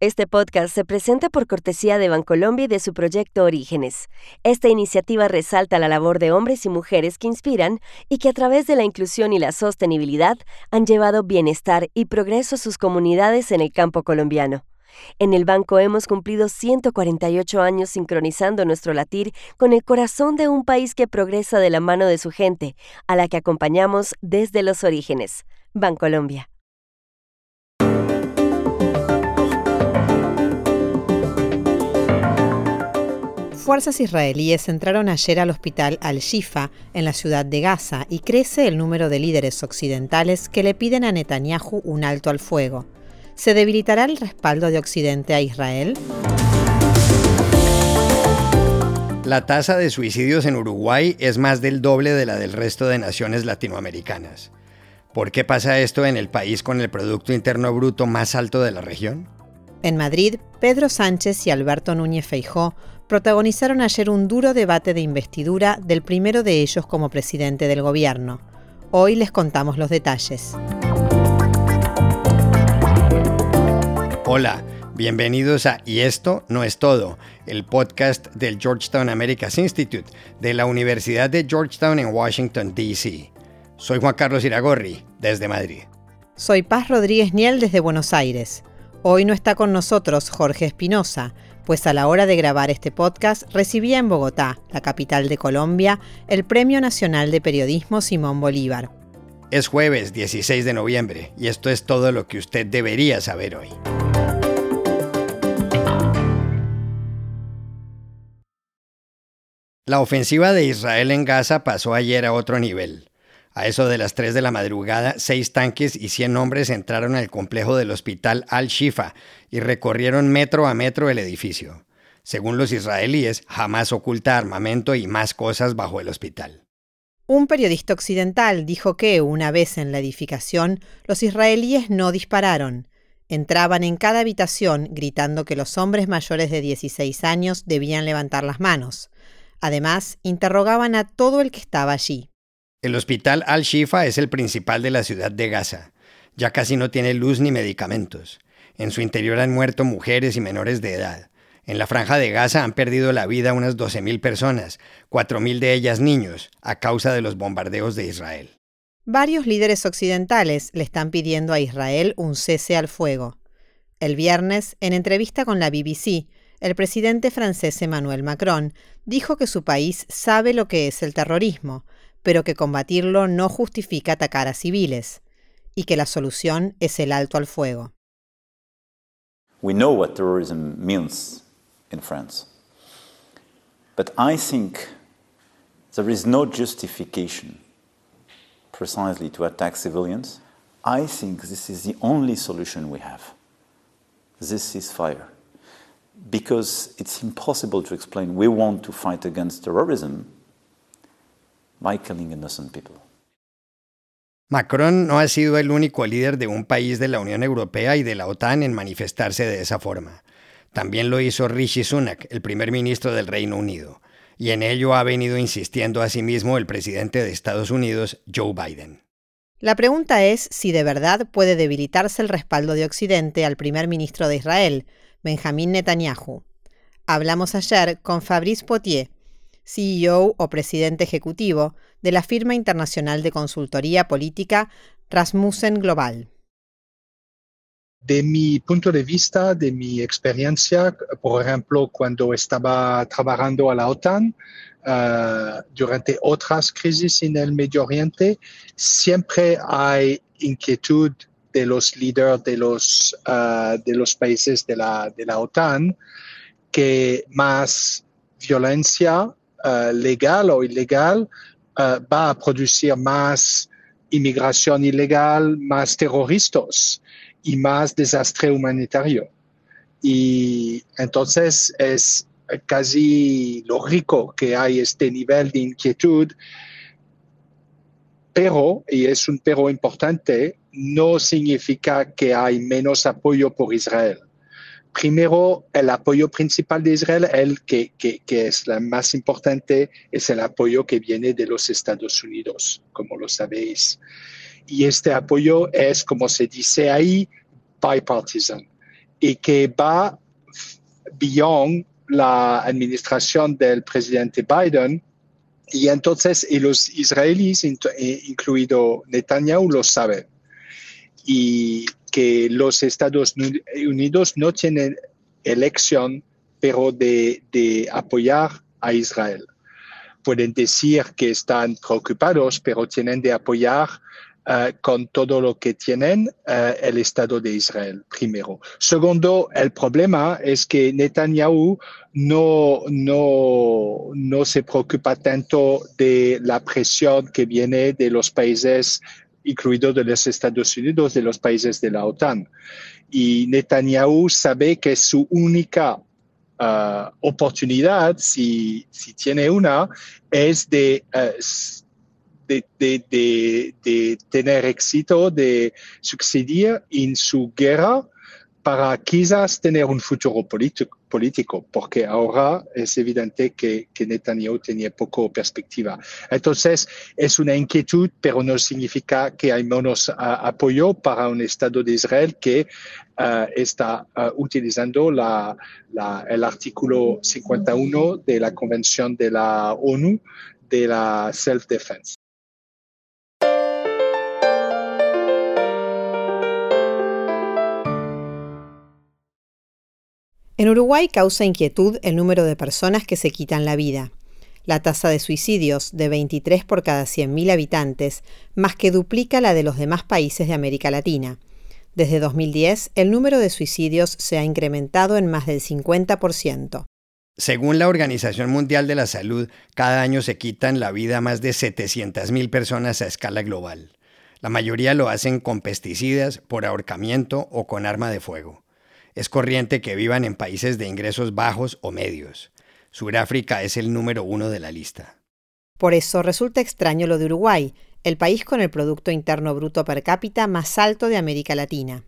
Este podcast se presenta por cortesía de Bancolombia y de su proyecto Orígenes. Esta iniciativa resalta la labor de hombres y mujeres que inspiran y que a través de la inclusión y la sostenibilidad han llevado bienestar y progreso a sus comunidades en el campo colombiano. En el banco hemos cumplido 148 años sincronizando nuestro latir con el corazón de un país que progresa de la mano de su gente, a la que acompañamos desde los orígenes. Bancolombia. Fuerzas israelíes entraron ayer al hospital Al-Shifa en la ciudad de Gaza y crece el número de líderes occidentales que le piden a Netanyahu un alto al fuego. ¿Se debilitará el respaldo de Occidente a Israel? La tasa de suicidios en Uruguay es más del doble de la del resto de naciones latinoamericanas. ¿Por qué pasa esto en el país con el Producto Interno Bruto más alto de la región? En Madrid, Pedro Sánchez y Alberto Núñez Feijó protagonizaron ayer un duro debate de investidura del primero de ellos como presidente del gobierno. Hoy les contamos los detalles. Hola, bienvenidos a Y esto no es todo, el podcast del Georgetown Americas Institute de la Universidad de Georgetown en Washington, D.C. Soy Juan Carlos Iragorri, desde Madrid. Soy Paz Rodríguez Niel desde Buenos Aires. Hoy no está con nosotros Jorge Espinosa, pues a la hora de grabar este podcast recibía en Bogotá, la capital de Colombia, el Premio Nacional de Periodismo Simón Bolívar. Es jueves 16 de noviembre y esto es todo lo que usted debería saber hoy. La ofensiva de Israel en Gaza pasó ayer a otro nivel. A eso de las 3 de la madrugada, seis tanques y 100 hombres entraron al complejo del hospital Al-Shifa y recorrieron metro a metro el edificio. Según los israelíes, jamás oculta armamento y más cosas bajo el hospital. Un periodista occidental dijo que, una vez en la edificación, los israelíes no dispararon. Entraban en cada habitación gritando que los hombres mayores de 16 años debían levantar las manos. Además, interrogaban a todo el que estaba allí. El hospital Al-Shifa es el principal de la ciudad de Gaza. Ya casi no tiene luz ni medicamentos. En su interior han muerto mujeres y menores de edad. En la franja de Gaza han perdido la vida unas 12.000 personas, 4.000 de ellas niños, a causa de los bombardeos de Israel. Varios líderes occidentales le están pidiendo a Israel un cese al fuego. El viernes, en entrevista con la BBC, el presidente francés Emmanuel Macron dijo que su país sabe lo que es el terrorismo, pero que combatirlo no justifica atacar a civiles y que la solución es el alto al fuego. We know what terrorism means in France. But I think there is no justification precisely to attack civilians. I think this is the only solution we have. This is fire. Because it's impossible to explain we want to fight against terrorism Macron no ha sido el único líder de un país de la Unión Europea y de la OTAN en manifestarse de esa forma. También lo hizo Rishi Sunak, el primer ministro del Reino Unido, y en ello ha venido insistiendo asimismo el presidente de Estados Unidos, Joe Biden. La pregunta es si de verdad puede debilitarse el respaldo de Occidente al primer ministro de Israel, Benjamín Netanyahu. Hablamos ayer con Fabrice Potier, CEO o presidente ejecutivo de la firma internacional de consultoría política Rasmussen Global. De mi punto de vista, de mi experiencia, por ejemplo, cuando estaba trabajando a la OTAN, uh, durante otras crisis en el Medio Oriente, siempre hay inquietud de los líderes de los, uh, de los países de la, de la OTAN que más violencia uh, legal o ilegal uh, va a producir más inmigración ilegal, más terroristas y más desastre humanitario. Y entonces es casi lógico que hay este nivel de inquietud, pero, y es un pero importante, no significa que hay menos apoyo por Israel primero, el apoyo principal de Israel, el que, que, que, es la más importante, es el apoyo que viene de los Estados Unidos, como lo sabéis. Y este apoyo es, como se dice ahí, bipartisan. y que va beyond la administración del presidente Biden. Y entonces y los israelíes, incluido Netanyahu, lo saben. Y que los Estados Unidos no tienen elección, pero de, apoyar a Israel. Pueden decir que están preocupados, pero tienen de apoyar Uh, con todo lo que tienen uh, el Estado de Israel, primero. Segundo, el problema es que Netanyahu no, no, no se preocupa tanto de la presión que viene de los países, incluidos de los Estados Unidos, de los países de la OTAN. Y Netanyahu sabe que su única uh, oportunidad, si, si tiene una, es de de, tener éxito, de suceder en su guerra para quizás tener un futuro político, porque ahora es evidente que, Netanyahu tenía poco perspectiva. Entonces, es una inquietud, pero no significa que hay menos apoyo para un Estado de Israel que uh, está uh, utilizando la, el artículo 51 de la Convención de la ONU de la self-defense. En Uruguay causa inquietud el número de personas que se quitan la vida. La tasa de suicidios, de 23 por cada 100.000 habitantes, más que duplica la de los demás países de América Latina. Desde 2010, el número de suicidios se ha incrementado en más del 50%. Según la Organización Mundial de la Salud, cada año se quitan la vida más de 700.000 personas a escala global. La mayoría lo hacen con pesticidas, por ahorcamiento o con arma de fuego. Es corriente que vivan en países de ingresos bajos o medios. Suráfrica es el número uno de la lista. Por eso resulta extraño lo de Uruguay, el país con el Producto Interno Bruto per cápita más alto de América Latina.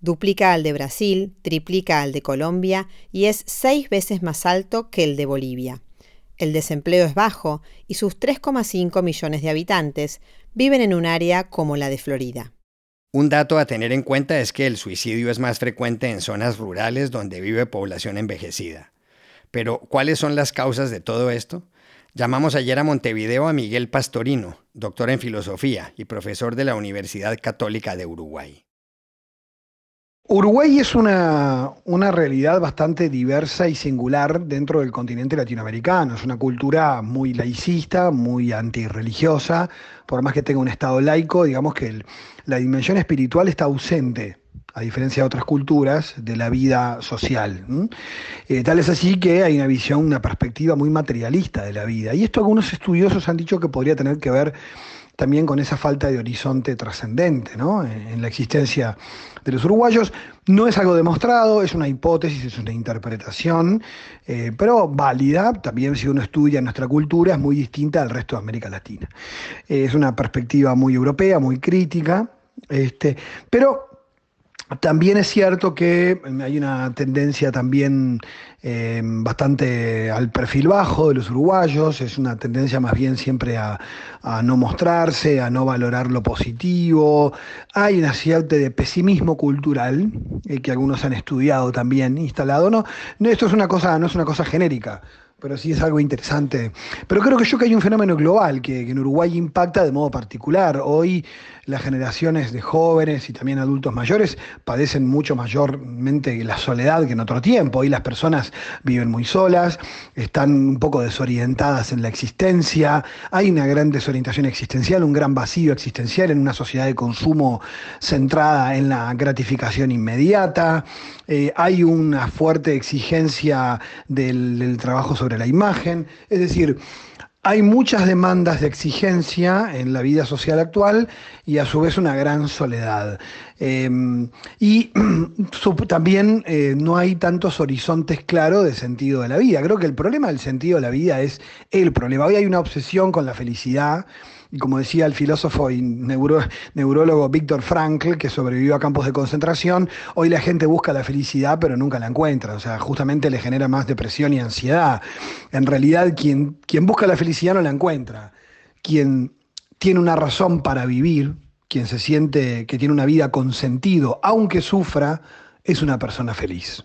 Duplica al de Brasil, triplica al de Colombia y es seis veces más alto que el de Bolivia. El desempleo es bajo y sus 3,5 millones de habitantes viven en un área como la de Florida. Un dato a tener en cuenta es que el suicidio es más frecuente en zonas rurales donde vive población envejecida. Pero, ¿cuáles son las causas de todo esto? Llamamos ayer a Montevideo a Miguel Pastorino, doctor en filosofía y profesor de la Universidad Católica de Uruguay. Uruguay es una, una, realidad bastante diversa y singular dentro del continente latinoamericano. Es una cultura muy laicista, muy antirreligiosa. Por más que tenga un Estado laico, digamos que la dimensión espiritual está ausente a diferencia de otras culturas, de la vida social. Eh, tal es así que hay una visión, una perspectiva muy materialista de la vida. Y esto algunos estudiosos han dicho que podría tener que ver también con esa falta de horizonte trascendente ¿no? en la existencia de los uruguayos. No es algo demostrado, es una hipótesis, es una interpretación, eh, pero válida. También si uno estudia nuestra cultura es muy distinta al resto de América Latina. Eh, es una perspectiva muy europea, muy crítica, este, pero también es cierto que hay una tendencia también eh, bastante al perfil bajo de los uruguayos, es una tendencia más bien siempre a, no mostrarse, a no valorar lo positivo. Hay una cierta de pesimismo cultural eh, que algunos han estudiado también, instalado. No, no, esto es una cosa, no es una cosa genérica pero sí es algo interesante. Pero creo que yo que hay un fenómeno global que, en Uruguay impacta de modo particular. Hoy las generaciones de jóvenes y también adultos mayores padecen mucho mayormente la soledad que en otro tiempo. Hoy las personas viven muy solas, están un poco desorientadas en la existencia, hay una gran desorientación existencial, un gran vacío existencial en una sociedad de consumo centrada en la gratificación inmediata, eh, hay una fuerte exigencia del trabajo sobre la imagen, es decir, hay muchas demandas de exigencia en la vida social actual y a su vez una gran soledad. Em, y también eh, no hay tantos horizontes claros de sentido de la vida. Creo que el problema del sentido de la vida es el problema. Hoy hay una obsesión con la felicidad y como decía el filósofo y neurólogo Víctor Frankl, que sobrevivió a campos de concentración, hoy la gente busca la felicidad pero nunca la encuentra, o sea, justamente le genera más depresión y ansiedad. En realidad, quien, quien busca la felicidad no la encuentra. Quien tiene una razón para vivir, quien se siente que tiene una vida con sentido, aunque sufra, es una persona feliz.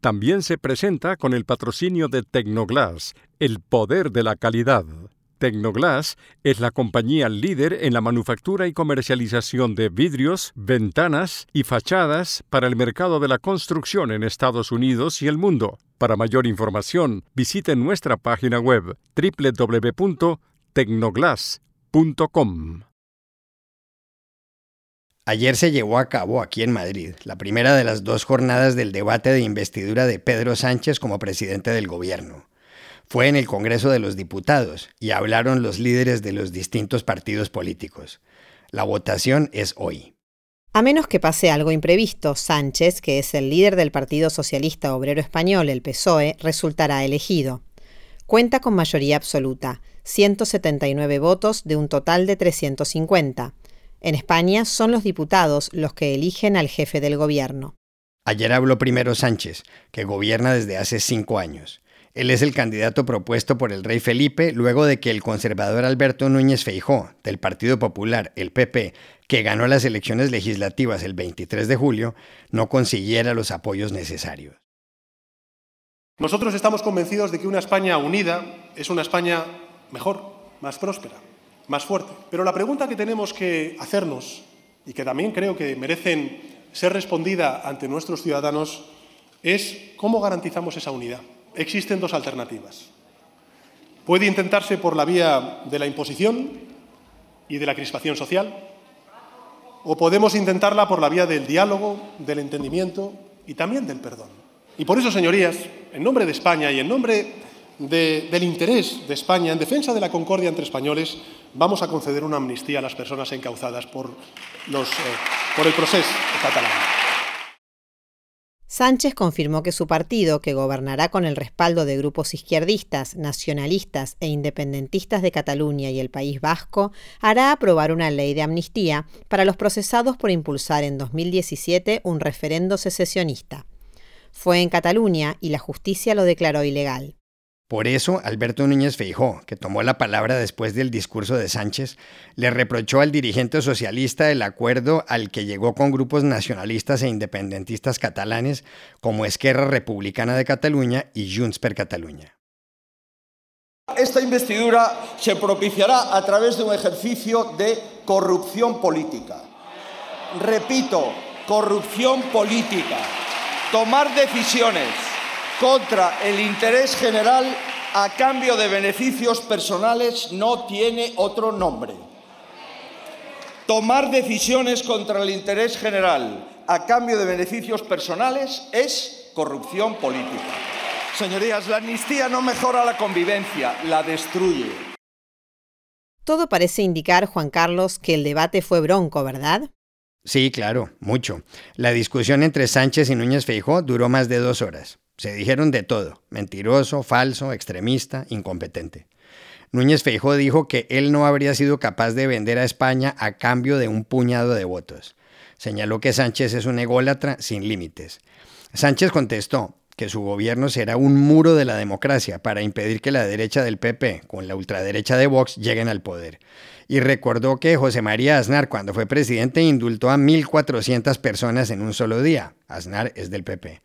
también se presenta con el patrocinio de Tecnoglass, el poder de la calidad. Tecnoglass es la compañía líder en la manufactura y comercialización de vidrios, ventanas y fachadas para el mercado de la construcción en Estados Unidos y el mundo. Para mayor información, visite nuestra página web www.tecnoglass.com. Ayer se llevó a cabo aquí en Madrid la primera de las dos jornadas del debate de investidura de Pedro Sánchez como presidente del gobierno. Fue en el Congreso de los Diputados y hablaron los líderes de los distintos partidos políticos. La votación es hoy. A menos que pase algo imprevisto, Sánchez, que es el líder del Partido Socialista Obrero Español, el PSOE, resultará elegido. Cuenta con mayoría absoluta, 179 votos de un total de 350. En España son los diputados los que eligen al jefe del gobierno. Ayer habló primero Sánchez, que gobierna desde hace cinco años. Él es el candidato propuesto por el rey Felipe luego de que el conservador Alberto Núñez Feijó, del Partido Popular, el PP, que ganó las elecciones legislativas el 23 de julio, no consiguiera los apoyos necesarios. Nosotros estamos convencidos de que una España unida es una España mejor, más próspera más fuerte. Pero la pregunta que tenemos que hacernos, y que también creo que merecen ser respondida ante nuestros ciudadanos, es cómo garantizamos esa unidad. Existen dos alternativas. Puede intentarse por la vía de la imposición y de la crispación social, o podemos intentarla por la vía del diálogo, del entendimiento y también del perdón. Y por eso, señorías, en nombre de España y en nombre del interés de España en defensa de la concordia entre españoles, vamos a conceder una amnistía a las personas encauzadas por, eh, por el proceso catalán. Sánchez confirmó que su partido, que gobernará con el respaldo de grupos izquierdistas, nacionalistas e independentistas de Cataluña y el País Vasco, hará aprobar una ley de amnistía para los procesados por impulsar en 2017 un referendo secesionista. Fue en Cataluña y la justicia lo declaró ilegal. Por eso, Alberto Núñez Feijó, que tomó la palabra después del discurso de Sánchez, le reprochó al dirigente socialista el acuerdo al que llegó con grupos nacionalistas e independentistas catalanes como Esquerra Republicana de Cataluña y Junts per Cataluña. Esta investidura se propiciará a través de un ejercicio de corrupción política. Repito, corrupción política. Tomar decisiones contra el interés general a cambio de beneficios personales no tiene otro nombre. Tomar decisiones contra el interés general a cambio de beneficios personales es corrupción política. Señorías, la amnistía no mejora la convivencia, la destruye. Todo parece indicar, Juan Carlos, que el debate fue bronco, ¿verdad? Sí, claro, mucho. La discusión entre Sánchez y Núñez Feijó duró más de dos horas. Se dijeron de todo, mentiroso, falso, extremista, incompetente. Núñez Feijó dijo que él no habría sido capaz de vender a España a cambio de un puñado de votos. Señaló que Sánchez es un ególatra sin límites. Sánchez contestó que su gobierno será un muro de la democracia para impedir que la derecha del PP con la ultraderecha de Vox lleguen al poder. Y recordó que José María Aznar, cuando fue presidente, indultó a 1.400 personas en un solo día. Aznar es del PP.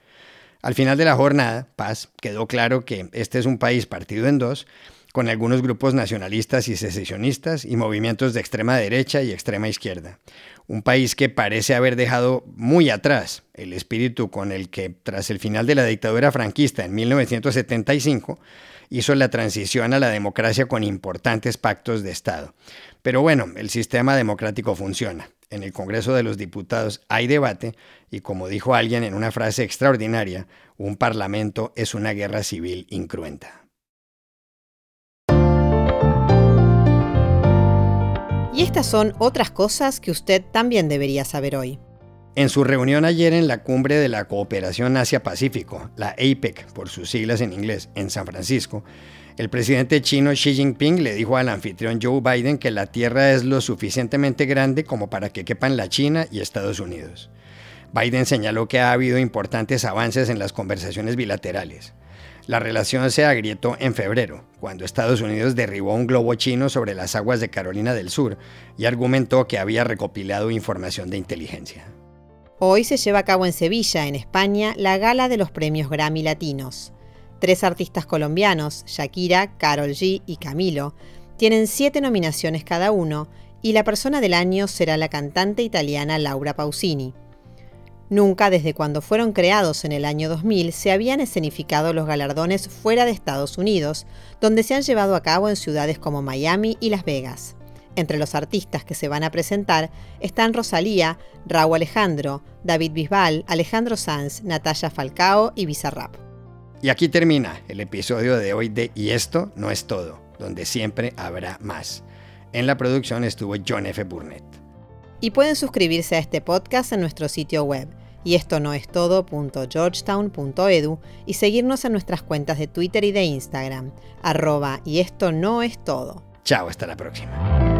Al final de la jornada, Paz, quedó claro que este es un país partido en dos, con algunos grupos nacionalistas y secesionistas y movimientos de extrema derecha y extrema izquierda. Un país que parece haber dejado muy atrás el espíritu con el que, tras el final de la dictadura franquista en 1975, hizo la transición a la democracia con importantes pactos de Estado. Pero bueno, el sistema democrático funciona en el Congreso de los Diputados hay debate y como dijo alguien en una frase extraordinaria, un parlamento es una guerra civil incruenta. Y estas son otras cosas que usted también debería saber hoy. En su reunión ayer en la cumbre de la Cooperación Asia-Pacífico, la APEC por sus siglas en inglés, en San Francisco, el presidente chino Xi Jinping le dijo al anfitrión Joe Biden que la Tierra es lo suficientemente grande como para que quepan la China y Estados Unidos. Biden señaló que ha habido importantes avances en las conversaciones bilaterales. La relación se agrietó en febrero, cuando Estados Unidos derribó un globo chino sobre las aguas de Carolina del Sur y argumentó que había recopilado información de inteligencia. Hoy se lleva a cabo en Sevilla, en España, la gala de los premios Grammy Latinos. Tres artistas colombianos, Shakira, Carol G y Camilo, tienen siete nominaciones cada uno y la persona del año será la cantante italiana Laura Pausini. Nunca desde cuando fueron creados en el año 2000 se habían escenificado los galardones fuera de Estados Unidos, donde se han llevado a cabo en ciudades como Miami y Las Vegas. Entre los artistas que se van a presentar están Rosalía, Raúl Alejandro, David Bisbal, Alejandro Sanz, Natalia Falcao y Bizarrap. Y aquí termina el episodio de hoy de Y esto no es todo, donde siempre habrá más. En la producción estuvo John F. Burnett. Y pueden suscribirse a este podcast en nuestro sitio web y esto no es todo.georgetown.edu y seguirnos en nuestras cuentas de Twitter y de Instagram, arroba y esto no es todo. Chao, hasta la próxima.